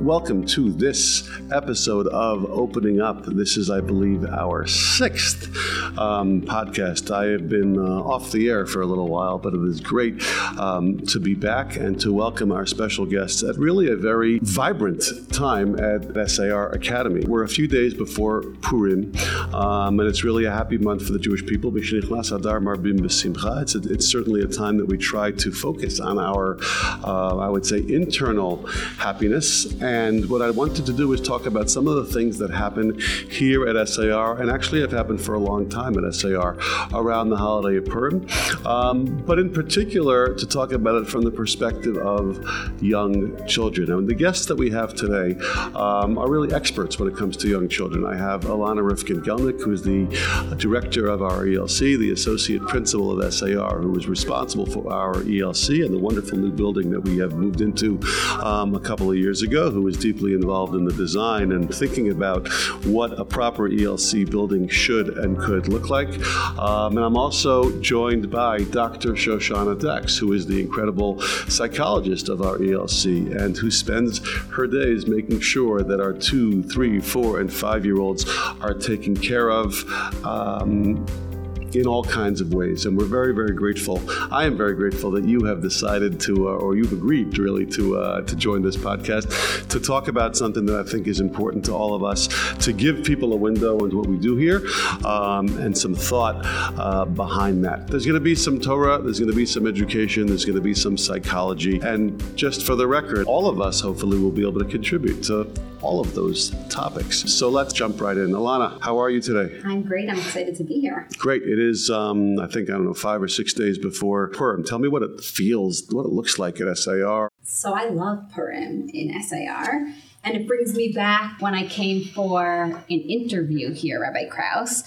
welcome to this episode of Opening Up. This is, I believe, our sixth um, podcast. I have been uh, off the air for a little while, but it is great um, to be back and to welcome our special guests at really a very vibrant time at SAR Academy. We're a few days before Purim, um, and it's really a happy month for the Jewish people. It's, a, it's certainly a time that we try to focus on our, uh, I would say, internal happiness. And what I wanted to do is talk about some of the things that happen here at SAR, and actually have happened for a long time at SAR around the holiday of Purim. Um, but in particular, to talk about it from the perspective of young children. And the guests that we have today um, are really experts when it comes to young children. I have Alana Rifkin Gelnick, who is the director of our ELC, the associate principal of SAR, who is responsible for our ELC and the wonderful new building that we have moved into um, a couple of years ago, who was deeply involved in the design and thinking about what a proper ELC building should and could look like. Um, and I'm also joined by Dr. Shoshana Dachs, who is the incredible psychologist of our ELC and who spends her days making sure that our two, three, four, and five year olds are taken care of. Um, in all kinds of ways. And we're very, very grateful. I am very grateful that you have decided to, uh, or you've agreed really to uh, to join this podcast to talk about something that I think is important to all of us, to give people a window into what we do here, um, and some thought uh, behind that. There's going to be some Torah, there's going to be some education, there's going to be some psychology, and just for the record, all of us hopefully will be able to contribute to all of those topics. So let's jump right in. Alana, how are you today? I'm great. I'm excited to be here. Great. It is, um, I think, I don't know, five or six days before Purim. Tell me what it feels, what it looks like at SAR. So I love Purim in SAR. And it brings me back when I came for an interview here, Rabbi Krauss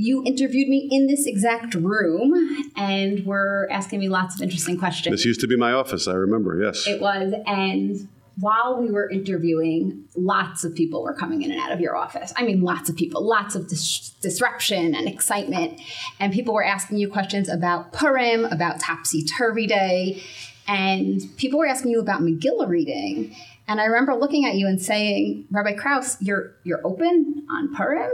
you interviewed me in this exact room and were asking me lots of interesting questions. This used to be my office, I remember, yes. It was. And while we were interviewing, lots of people were coming in and out of your office. I mean, lots of people, lots of dis- disruption and excitement. And people were asking you questions about Purim, about Topsy Turvy Day. And people were asking you about Megillah reading. And I remember looking at you and saying, Rabbi Krauss, you're, you're open on Purim?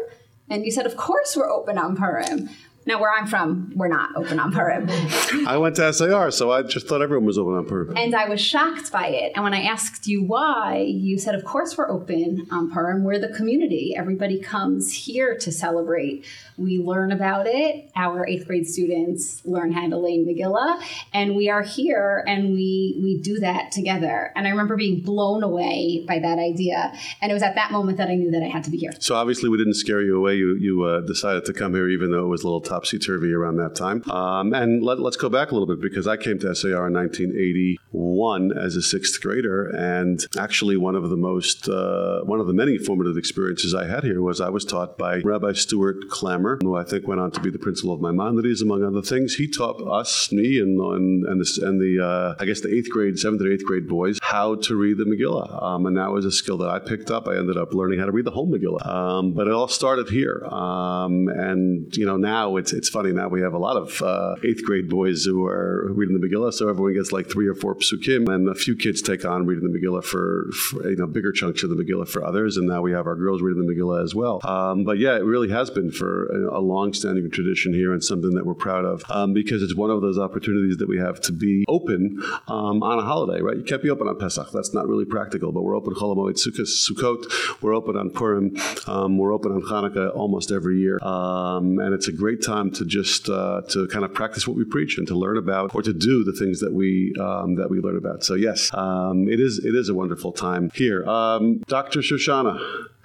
And you said, Of course, we're open on Purim. Now, where I'm from, we're not open on Purim. I went to SAR, so I just thought everyone was open on Purim. And I was shocked by it. And when I asked you why, you said, Of course, we're open on Purim. We're the community. Everybody comes here to celebrate. We learn about it. Our eighth grade students learn how to learn Megillah, and we are here and we we do that together. And I remember being blown away by that idea. And it was at that moment that I knew that I had to be here. So obviously, we didn't scare you away. You you uh, decided to come here, even though it was a little topsy turvy around that time. Um, and let, us go back a little bit because I came to SAR in 1981 as a sixth grader, and actually one of the most uh, one of the many formative experiences I had here was I was taught by Rabbi Stuart Clammer who I think went on to be the principal of Maimonides, among other things. He taught us, me, and and and, the, and the uh, I guess the eighth grade, seventh and eighth grade boys how to read the Megillah, um, and that was a skill that I picked up. I ended up learning how to read the whole Megillah, um, but it all started here. Um, and you know now it's it's funny now we have a lot of uh, eighth grade boys who are reading the Megillah, so everyone gets like three or four psukim, and a few kids take on reading the Megillah for, for you know bigger chunks of the Megillah for others, and now we have our girls reading the Megillah as well. Um, but yeah, it really has been for a long-standing tradition here and something that we're proud of um, because it's one of those opportunities that we have to be open um, on a holiday, right? You can't be open on Pesach. That's not really practical, but we're open Chol Hamoed Sukkot. We're open on Purim. Um, we're open on Hanukkah almost every year, um, and it's a great time to just uh, to kind of practice what we preach and to learn about or to do the things that we um, that we learn about. So yes, um, it is it is a wonderful time here. Dr. Shoshana.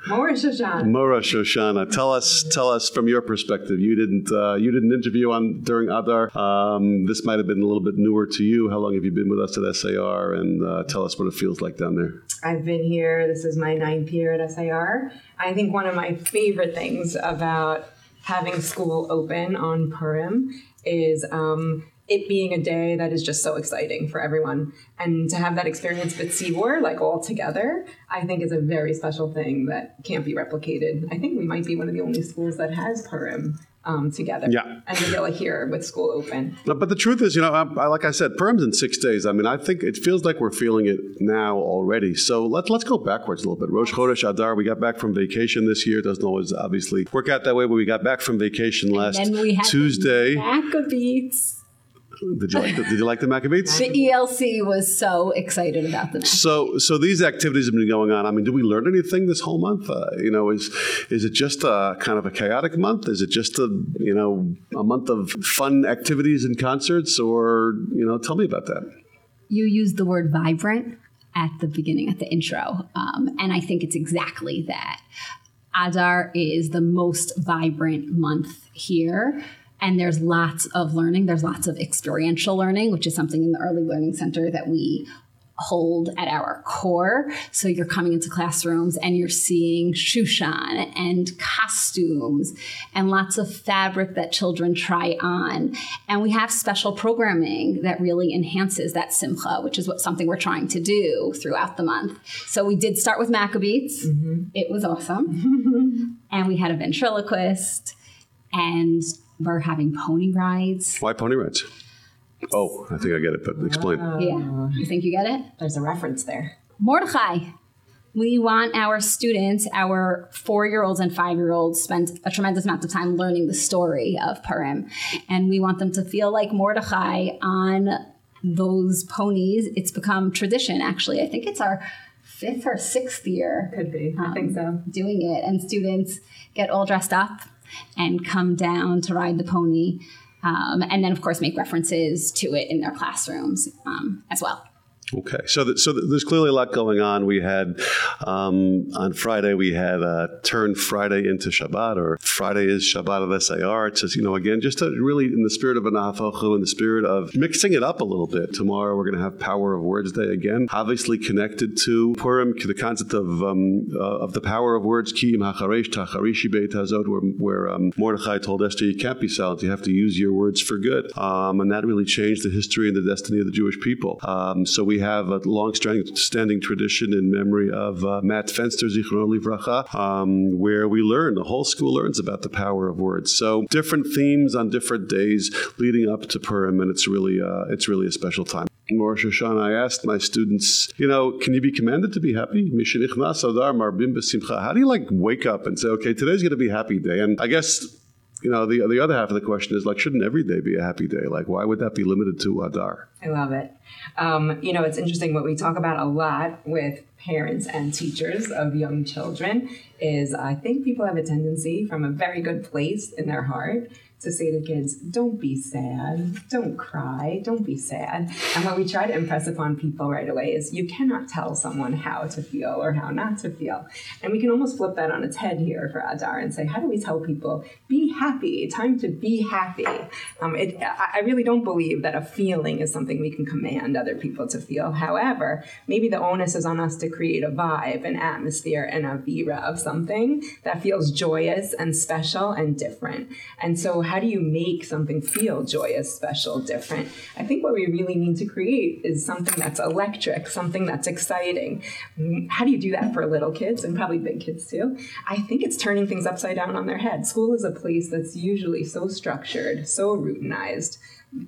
Mora Shoshana. Mora Shoshana. Tell us, tell us from your perspective. You didn't, uh, you didn't interview on during Adar. Um, this might have been a little bit newer to you. How long have you been with us at SAR? And uh, tell us what it feels like down there. I've been here. This is my ninth year at SAR. I think one of my favorite things about having school open on Purim is um, it being a day that is just so exciting for everyone. And to have that experience with tzibur, like all together, I think is a very special thing that can't be replicated. I think we might be one of the only schools that has Purim um, together. Yeah. And Megillah here with school open. But the truth is, you know, I, I, like I said, Purim's in six days. I mean, I think it feels like we're feeling it now already. So let's let's go backwards a little bit. Rosh Chodesh Adar, we got back from vacation this year. It doesn't always obviously work out that way, but we got back from vacation last then we had Tuesday. the Maccabeats. Did you like the, did you like the Maccabeats? The ELC was so excited about Maccabeats. So, so these activities have been going on. I mean, did we learn anything this whole month? Uh, you know, is is it just a kind of a chaotic month? Is it just a you know a month of fun activities and concerts, or you know, tell me about that. You used the word vibrant at the beginning, at the intro, um, and I think it's exactly that. Adar is the most vibrant month here. And there's lots of learning. There's lots of experiential learning, which is something in the Early Learning Center that we hold at our core. So you're coming into classrooms and you're seeing shushan and costumes and lots of fabric that children try on. And we have special programming that really enhances that simcha, which is what something we're trying to do throughout the month. So we did start with Maccabeats. Mm-hmm. It was awesome. and we had a ventriloquist and we're having pony rides. Why pony rides? Oh, I think I get it, but explain. Yeah. You think you get it? There's a reference there. Mordechai. We want our students, our four year olds and five year olds, spend a tremendous amount of time learning the story of Purim. And we want them to feel like Mordechai on those ponies. It's become tradition, actually. I think it's our fifth or sixth year Could be. I think um, so. doing it. And students get all dressed up and come down to ride the pony. Um, and then, of course, make references to it in their classrooms um, as well. Okay, so that, so there's clearly a lot going on. We had um, on Friday we had uh, turn Friday into Shabbat, or Friday is Shabbat of SAR. It's just you know again just to really in the spirit of nahafoch hu, in the spirit of mixing it up a little bit. Tomorrow we're going to have Power of Words Day again, obviously connected to Purim, to the concept of um, uh, of the power of words. Kiyim hacharesh tacharishi beit hazot, where, where um, Mordechai told Esther, you can't be silent. You have to use your words for good, um, and that really changed the history and the destiny of the Jewish people. Um, so we have a long-standing tradition in memory of uh, Matt Fenster, Zichron Livracha, um, where we learn, the whole school learns about the power of words. So different themes on different days leading up to Purim, and it's really, uh, it's really a special time. Rosh Hashanah, I asked my students, you know, can you be commanded to be happy? How do you like wake up and say, okay, today's going to be happy day? And I guess you know, the the other half of the question is like, shouldn't every day be a happy day? Like, why would that be limited to Adar? I love it. Um, you know, it's interesting what we talk about a lot with parents and teachers of young children is I think people have a tendency from a very good place in their heart to say to kids, don't be sad, don't cry, don't be sad. And what we try to impress upon people right away is you cannot tell someone how to feel or how not to feel. And we can almost flip that on its head here for Adar and say, how do we tell people, be happy, time to be happy? Um, it, I really don't believe that a feeling is something we can command other people to feel. However, maybe the onus is on us to create a vibe, an atmosphere, and avira of something that feels joyous and special and different. And so how do you make something feel joyous, special, different? I think what we really need to create is something that's electric, something that's exciting. How do you do that for little kids and probably big kids too? I think it's turning things upside down on their head. School is a place that's usually so structured, so routinized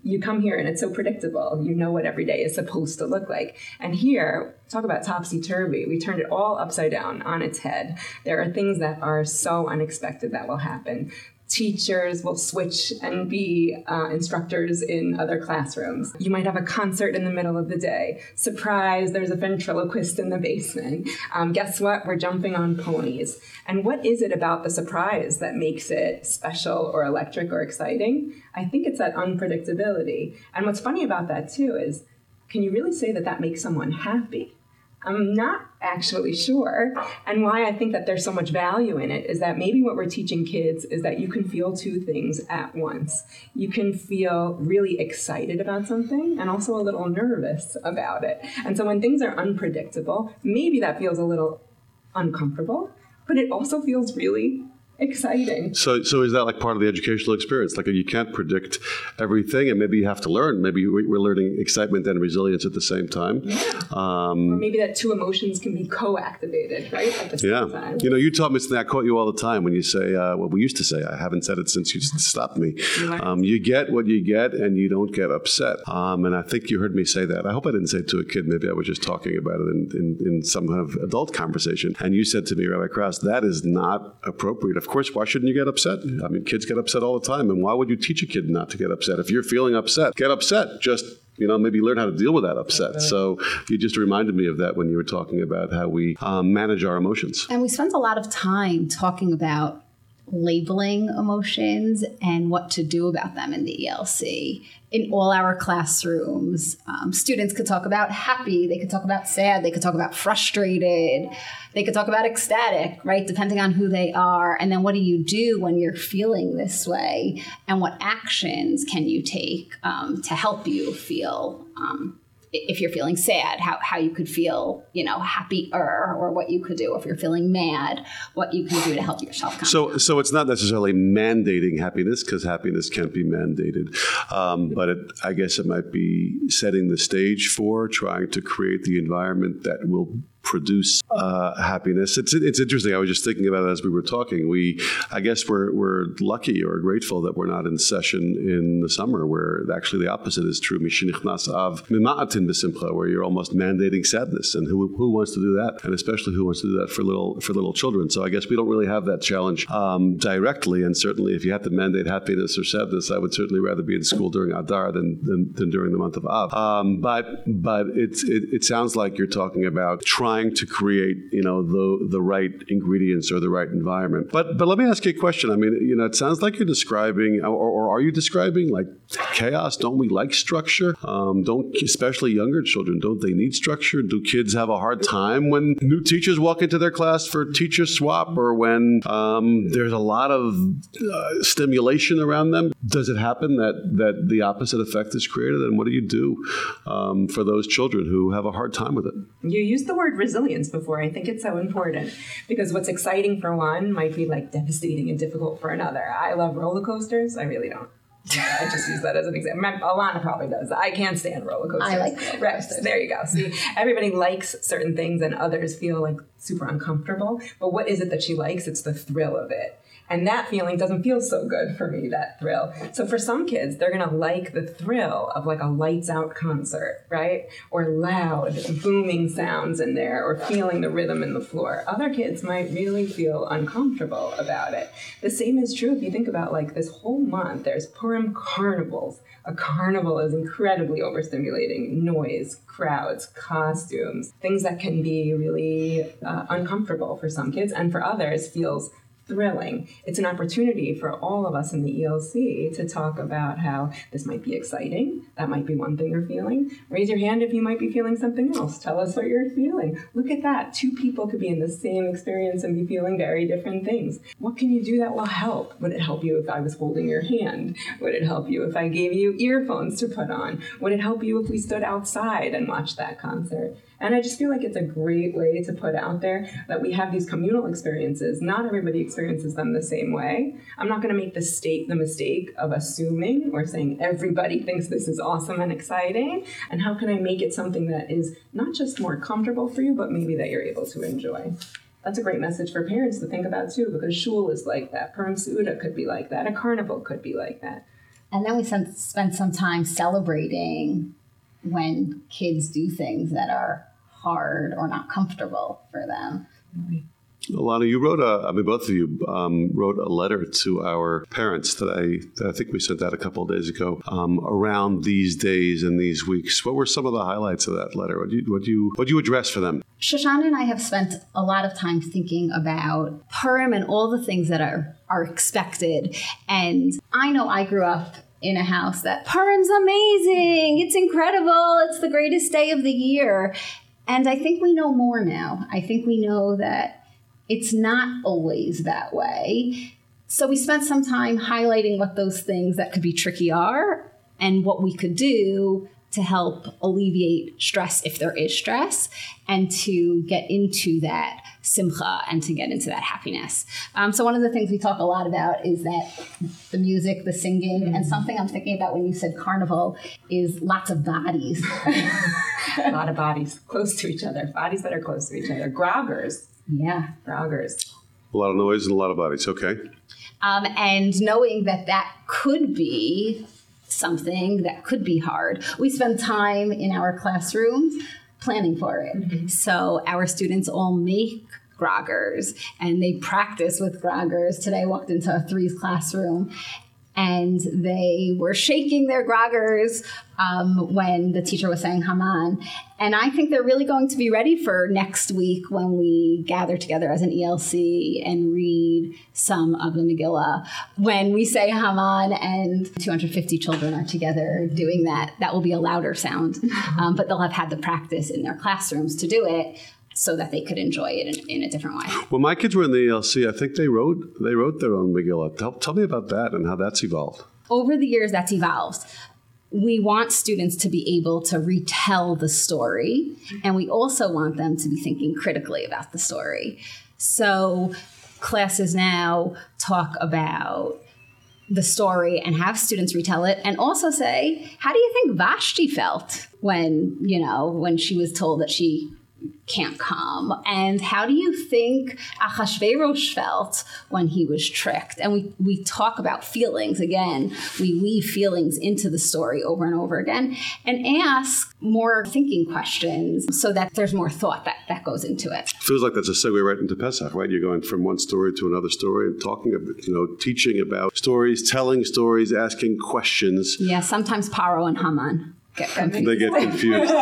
you come here and it's so predictable. You know what every day is supposed to look like. And here, talk about topsy turvy. We turned it all upside down on its head. There are things that are so unexpected that will happen teachers will switch and be uh, instructors in other classrooms. You might have a concert in the middle of the day. Surprise, there's a ventriloquist in the basement. Um, guess what? We're jumping on ponies. And what is it about the surprise that makes it special or electric or exciting? I think it's that unpredictability. And what's funny about that too is can you really say that that makes someone happy? I'm not actually sure. And why I think that there's so much value in it is that maybe what we're teaching kids is that you can feel two things at once. You can feel really excited about something and also a little nervous about it. And so when things are unpredictable, maybe that feels a little uncomfortable, but it also feels really exciting. So, so is that like part of the educational experience? Like you can't predict everything, and maybe you have to learn. Maybe we're learning excitement and resilience at the same time. Um, or maybe that two emotions can be co-activated, right? At the same yeah. time. You know, you taught me something. I quote you all the time when you say uh, what we used to say. I haven't said it since you stopped me. Um, you get what you get, and you don't get upset. Um, and I think you heard me say that. I hope I didn't say it to a kid. Maybe I was just talking about it in, in, in some kind of adult conversation. And you said to me, Rabbi Krauss, that is not appropriate. Of course, why shouldn't you get upset? I mean, kids get upset all the time. And why would you teach a kid not to get upset? If you're feeling upset, get upset. Just you know, maybe learn how to deal with that upset. So you just reminded me of that when you were talking about how we um, manage our emotions. And we spend a lot of time talking about labeling emotions and what to do about them in the ELC. In all our classrooms, um, students could talk about happy, they could talk about sad, they could talk about frustrated, they could talk about ecstatic, right? Depending on who they are. And then what do you do when you're feeling this way? And what actions can you take um, to help you feel um, if you're feeling sad, how, how you could feel, you know, happier, or what you could do if you're feeling mad, what you can do to help yourself. So, so it's not necessarily mandating happiness because happiness can't be mandated, um, but it, I guess it might be setting the stage for trying to create the environment that will produce uh, happiness. It's it's interesting. I was just thinking about it as we were talking. We, I guess, we're we're lucky or grateful that we're not in session in the summer, where actually the opposite is true. Mishinichnas av mimaatin b'simcha, where you're almost mandating sadness, and who who wants to do that? And especially who wants to do that for little for little children. So I guess we don't really have that challenge um, directly. And certainly, if you have to mandate happiness or sadness, I would certainly rather be in school during Adar than than, than during the month of Av. Um, but but it's it, it sounds like you're talking about trying trying to create, you know, the the right ingredients or the right environment. But but let me ask you a question. I mean, you know, it sounds like you're describing, or, or are you describing like chaos? Don't we like structure? Um, don't especially younger children don't they need structure? Do kids have a hard time when new teachers walk into their class for teacher swap, or when um, there's a lot of uh, stimulation around them? Does it happen that that the opposite effect is created? And what do you do um, for those children who have a hard time with it? You use the word resilience before. I think it's so important because what's exciting for one might be like devastating and difficult for another. I love roller coasters. I really don't. I just use that as an example. Alana probably does. I can't stand roller coasters. I like roller coasters. Right. There you go. See, everybody likes certain things and others feel like super uncomfortable. But what is it that she likes? It's the thrill of it. And that feeling doesn't feel so good for me, that thrill. So for some kids, they're gonna like the thrill of like a lights out concert, right? Or loud, booming sounds in there, or feeling the rhythm in the floor. Other kids might really feel uncomfortable about it. The same is true if you think about like this whole month, there's Purim carnivals. A carnival is incredibly overstimulating noise, crowds, costumes, things that can be really uh, uncomfortable for some kids, and for others feels thrilling. It's an opportunity for all of us in the ELC to talk about how this might be exciting. That might be one thing you're feeling. Raise your hand if you might be feeling something else. Tell us what you're feeling. Look at that. Two people could be in the same experience and be feeling very different things. What can you do that will help? Would it help you if I was holding your hand? Would it help you if I gave you earphones to put on? Would it help you if we stood outside and watched that concert? And I just feel like it's a great way to put out there that we have these communal experiences. Not everybody experiences them the same way. I'm not going to make the state the mistake of assuming or saying everybody thinks this is awesome and exciting. And how can I make it something that is not just more comfortable for you, but maybe that you're able to enjoy? That's a great message for parents to think about too, because shul is like that. Purim Seudah could be like that. A carnival could be like that. And then we spend some time celebrating when kids do things that are hard or not comfortable for them. Alana, you wrote a, I mean, both of you um, wrote a letter to our parents that I, that I think we sent out a couple of days ago um, around these days and these weeks. What were some of the highlights of that letter? What do you, what do you, what do you address for them? Shoshana and I have spent a lot of time thinking about Purim and all the things that are, are expected. And I know I grew up in a house that Purim's amazing. It's incredible. It's the greatest day of the year. And I think we know more now. I think we know that it's not always that way. So we spent some time highlighting what those things that could be tricky are and what we could do to help alleviate stress if there is stress and to get into that simcha and to get into that happiness. Um, so, one of the things we talk a lot about is that the music, the singing, mm-hmm. and something I'm thinking about when you said carnival is lots of bodies. a lot of bodies close to each other, bodies that are close to each other. Groggers. Yeah. Groggers. A lot of noise and a lot of bodies. Okay. Um, and knowing that that could be something that could be hard. We spend time in our classrooms planning for it. Mm-hmm. So our students all make groggers and they practice with groggers. Today I walked into a threes classroom and they were shaking their groggers um, when the teacher was saying Haman. And I think they're really going to be ready for next week when we gather together as an ELC and read some of the Megillah. When we say Haman and 250 children are together doing that, that will be a louder sound. Um, but they'll have had the practice in their classrooms to do it so that they could enjoy it in, in, a different way. When my kids were in the ELC, I think they wrote they wrote their own Megillah. Tell, tell me about that and how that's evolved. Over the years, that's evolved. We want students to be able to retell the story, and we also want them to be thinking critically about the story. So, classes now talk about the story and have students retell it and also say how do you think vashti felt when you know when she was told that she can't come. And how do you think Achashverosh felt when he was tricked? And we, we talk about feelings again. We weave feelings into the story over and over again and ask more thinking questions so that there's more thought that, that goes into it. Feels like that's a segue right into Pesach, right? You're going from one story to another story and talking about, you know, teaching about stories, telling stories, asking questions. Yeah, sometimes Paro and Haman get confused. they get confused.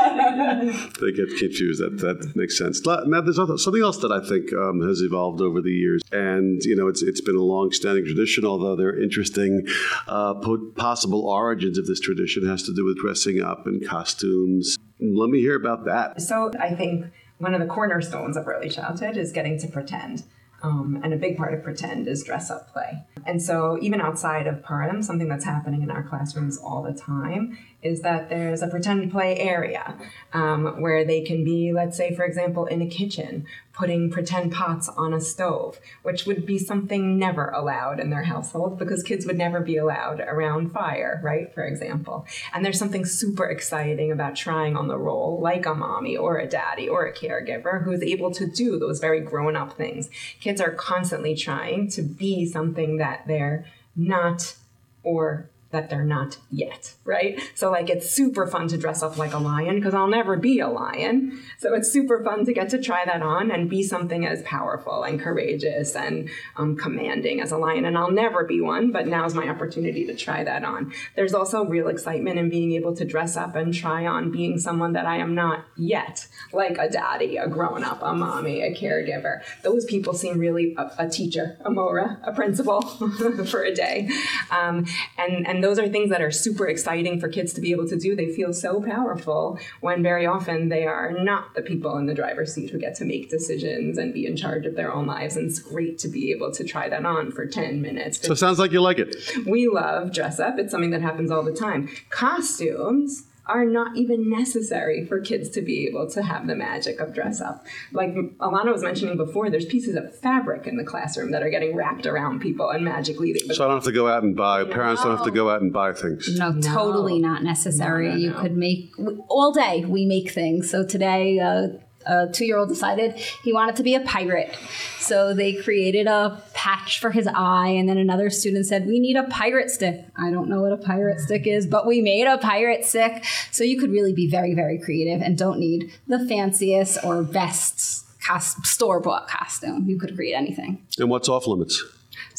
they get confused. That that makes sense. Now, there's something else that I think um, has evolved over the years, and you know, it's it's been a long-standing tradition. Although there are interesting uh, possible origins of this tradition, it has to do with dressing up and costumes. Let me hear about that. So I think one of the cornerstones of early childhood is getting to pretend. Um, and a big part of pretend is dress up play. And so, even outside of Purim, something that's happening in our classrooms all the time is that there's a pretend play area um, where they can be, let's say, for example, in a kitchen, putting pretend pots on a stove, which would be something never allowed in their household because kids would never be allowed around fire, right? For example. And there's something super exciting about trying on the role, like a mommy or a daddy or a caregiver who is able to do those very grown up things. Kids are constantly trying to be something that they're not or that they're not yet, right? So, like, it's super fun to dress up like a lion because I'll never be a lion. So, it's super fun to get to try that on and be something as powerful and courageous and um, commanding as a lion. And I'll never be one, but now's my opportunity to try that on. There's also real excitement in being able to dress up and try on being someone that I am not yet, like a daddy, a grown up, a mommy, a caregiver. Those people seem really a, a teacher, a mora, a principal for a day. Um, and, and and those are things that are super exciting for kids to be able to do. They feel so powerful when very often they are not the people in the driver's seat who get to make decisions and be in charge of their own lives. And it's great to be able to try that on for 10 minutes. So it sounds like you like it. We love dress up. It's something that happens all the time. Costumes are not even necessary for kids to be able to have the magic of dress up. Like Alana was mentioning before, there's pieces of fabric in the classroom that are getting wrapped around people and magically they. So I don't have to go out and buy. No. Parents don't have to go out and buy things. No, no. totally not necessary. No, you could make all day. We make things. So today. Uh, a two year old decided he wanted to be a pirate. So they created a patch for his eye, and then another student said, We need a pirate stick. I don't know what a pirate stick is, but we made a pirate stick. So you could really be very, very creative and don't need the fanciest or best cost- store bought costume. You could create anything. And what's off limits?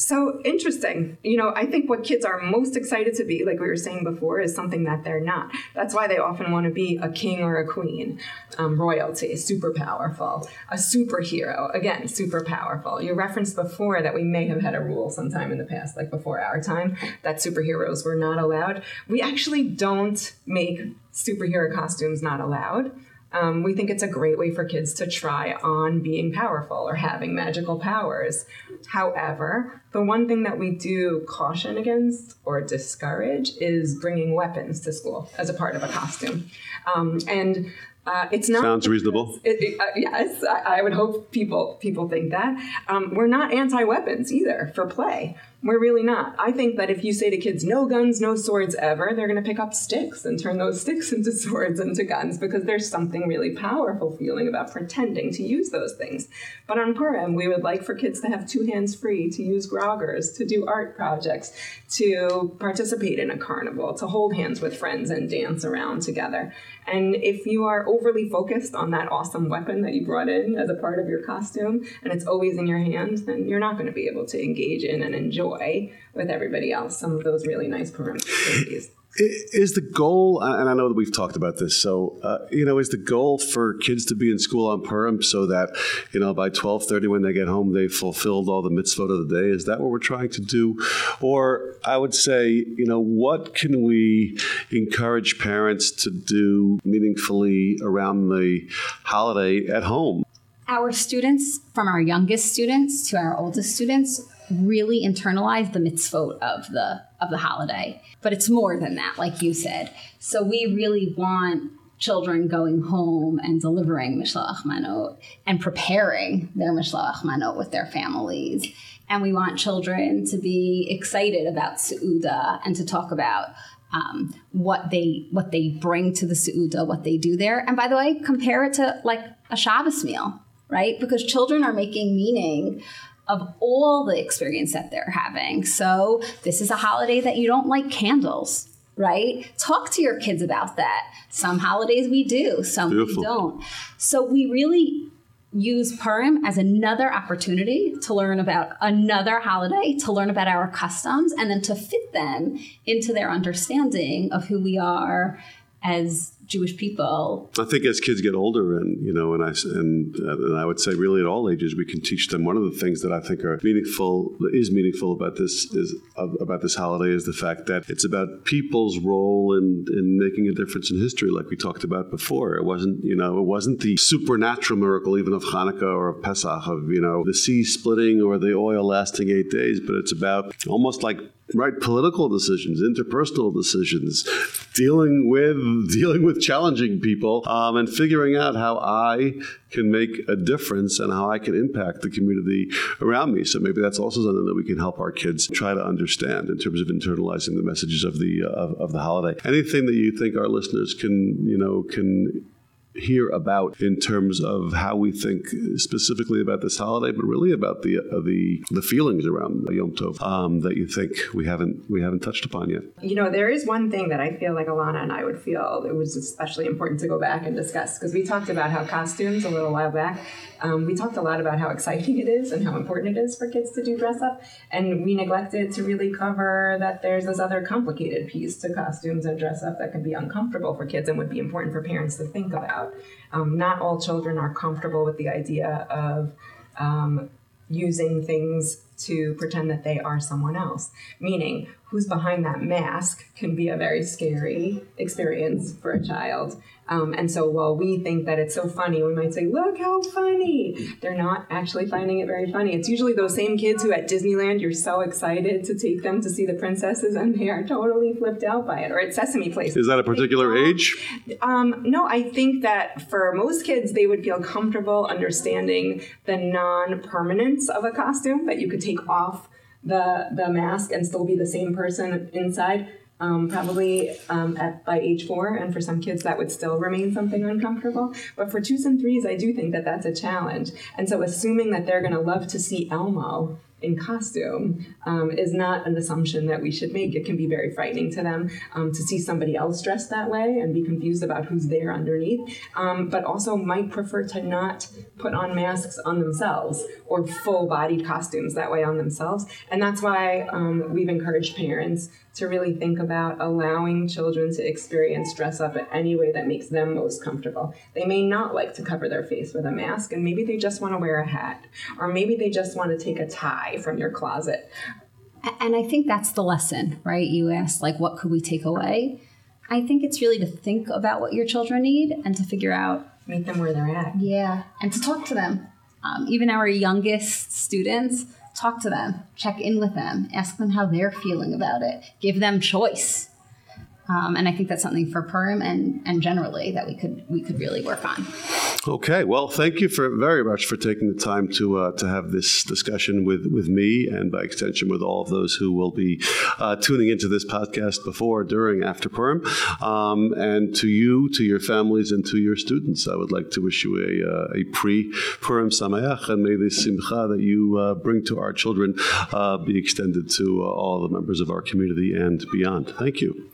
So interesting. You know, I think what kids are most excited to be, like we were saying before, is something that they're not. That's why they often want to be a king or a queen. Um, royalty, super powerful. A superhero, again, super powerful. You referenced before that we may have had a rule sometime in the past, like before our time, that superheroes were not allowed. We actually don't make superhero costumes not allowed Um, we think it's a great way for kids to try on being powerful or having magical powers. However, the one thing that we do caution against or discourage is bringing weapons to school as a part of a costume. Um, and uh, it's not sounds reasonable. It, uh, yes, I, I, would hope people people think that. Um, we're not anti-weapons either for play. We're really not. I think that if you say to kids, no guns, no swords ever, they're going to pick up sticks and turn those sticks into swords, and into guns, because there's something really powerful feeling about pretending to use those things. But on Purim, we would like for kids to have two hands free, to use to do art projects, to participate in a carnival, to hold hands with friends and dance around together. And if you are overly focused on that awesome weapon that you brought in as a part of your costume and it's always in your hand, then you're not going to be able to engage in and enjoy with everybody else some of those really nice perimeter activities is the goal and i know that we've talked about this so uh, you know is the goal for kids to be in school on purim so that you know by 12.30 when they get home they've fulfilled all the mitzvot of the day? Is that what we're trying to do? Or i would say you know what can we encourage parents to do meaningfully around the holiday at home? Our students from our youngest students to our oldest students really internalize the mitzvot of the of the holiday. But it's more than that, like you said. So we really want children going home and delivering mishloach manot and preparing their mishloach manot with their families. And we want children to be excited about Seudah and to talk about um, what they what they bring to the Seudah, what they do there. And by the way, compare it to like a Shabbos meal, right? Because children are making meaning of all the experience that they're having. So, this is a holiday that you don't like candles, right? Talk to your kids about that. Some holidays we do, some Beautiful. we don't. So, we really use Purim as another opportunity to learn about another holiday, to learn about our customs, and then to fit them into their understanding of who we are as Jewish people. I think as kids get older, and you know, and I and, and I would say really at all ages, we can teach them. One of the things that I think are meaningful is meaningful about this is about this holiday is the fact that it's about people's role in in making a difference in history, like we talked about before. It wasn't you know it wasn't the supernatural miracle even of Hanukkah or of Pesach of you know the sea splitting or the oil lasting eight days, but it's about almost like right political decisions interpersonal decisions dealing with dealing with challenging people um, and figuring out how i can make a difference and how i can impact the community around me. So maybe that's also something that we can help our kids try to understand in terms of internalizing the messages of the uh, of, of the holiday. Anything that you think our listeners can you know can hear about in terms of how we think specifically about this holiday, but really about the uh, the the feelings around Yom Tov um, that you think we haven't we haven't touched upon yet. You know, there is one thing that I feel like Alana and I would feel it was especially important to go back and discuss because we talked about how costumes a little while back. Um, we talked a lot about how exciting it is and how important it is for kids to do dress up, and we neglected to really cover that there's this other complicated piece to costumes and dress up that can be uncomfortable for kids and would be important for parents to think about. Um, not all children are comfortable with the idea of um, using things to pretend that they are someone else. Meaning, who's behind that mask can be a very scary experience for a child. Um, and so while we think that it's so funny, we might say, look how funny. They're not actually finding it very funny. It's usually those same kids who at Disneyland you're so excited to take them to see the princesses and they are totally flipped out by it. Or at Sesame Place. Is that a particular age? Um, no, I think that for most kids, they would feel comfortable understanding the non permanence of a costume, that you could take off the, the mask and still be the same person inside um, probably um, at by age four, and for some kids that would still remain something uncomfortable. But for twos and threes, I do think that that's a challenge. And so, assuming that they're going to love to see Elmo in costume um, is not an assumption that we should make. It can be very frightening to them um, to see somebody else dressed that way and be confused about who's there underneath, um, but also might prefer to not put on masks on themselves or full bodied costumes that way on themselves. And that's why um, we've encouraged parents to really think about allowing children to experience dress up in any way that makes them most comfortable. They may not like to cover their face with a mask, and maybe they just want to wear a hat, or maybe they just want to take a tie from your closet. And I think that's the lesson, right? You asked, like, what could we take away? I think it's really to think about what your children need and to figure out meet them where they're at. Yeah, and to talk to them. Um, even our youngest students, talk to them, check in with them, ask them how they're feeling about it, give them choice. Um, and I think that's something for Purim and, and generally that we could we could really work on. Okay, well, thank you for very much for taking the time to uh, to have this discussion with with me and by extension with all of those who will be uh, tuning into this podcast before, during, after Purim, um, and to you, to your families, and to your students. I would like to wish you a uh, a pre Purim Samayach, and may the simcha that you uh, bring to our children uh, be extended to uh, all the members of our community and beyond. Thank you.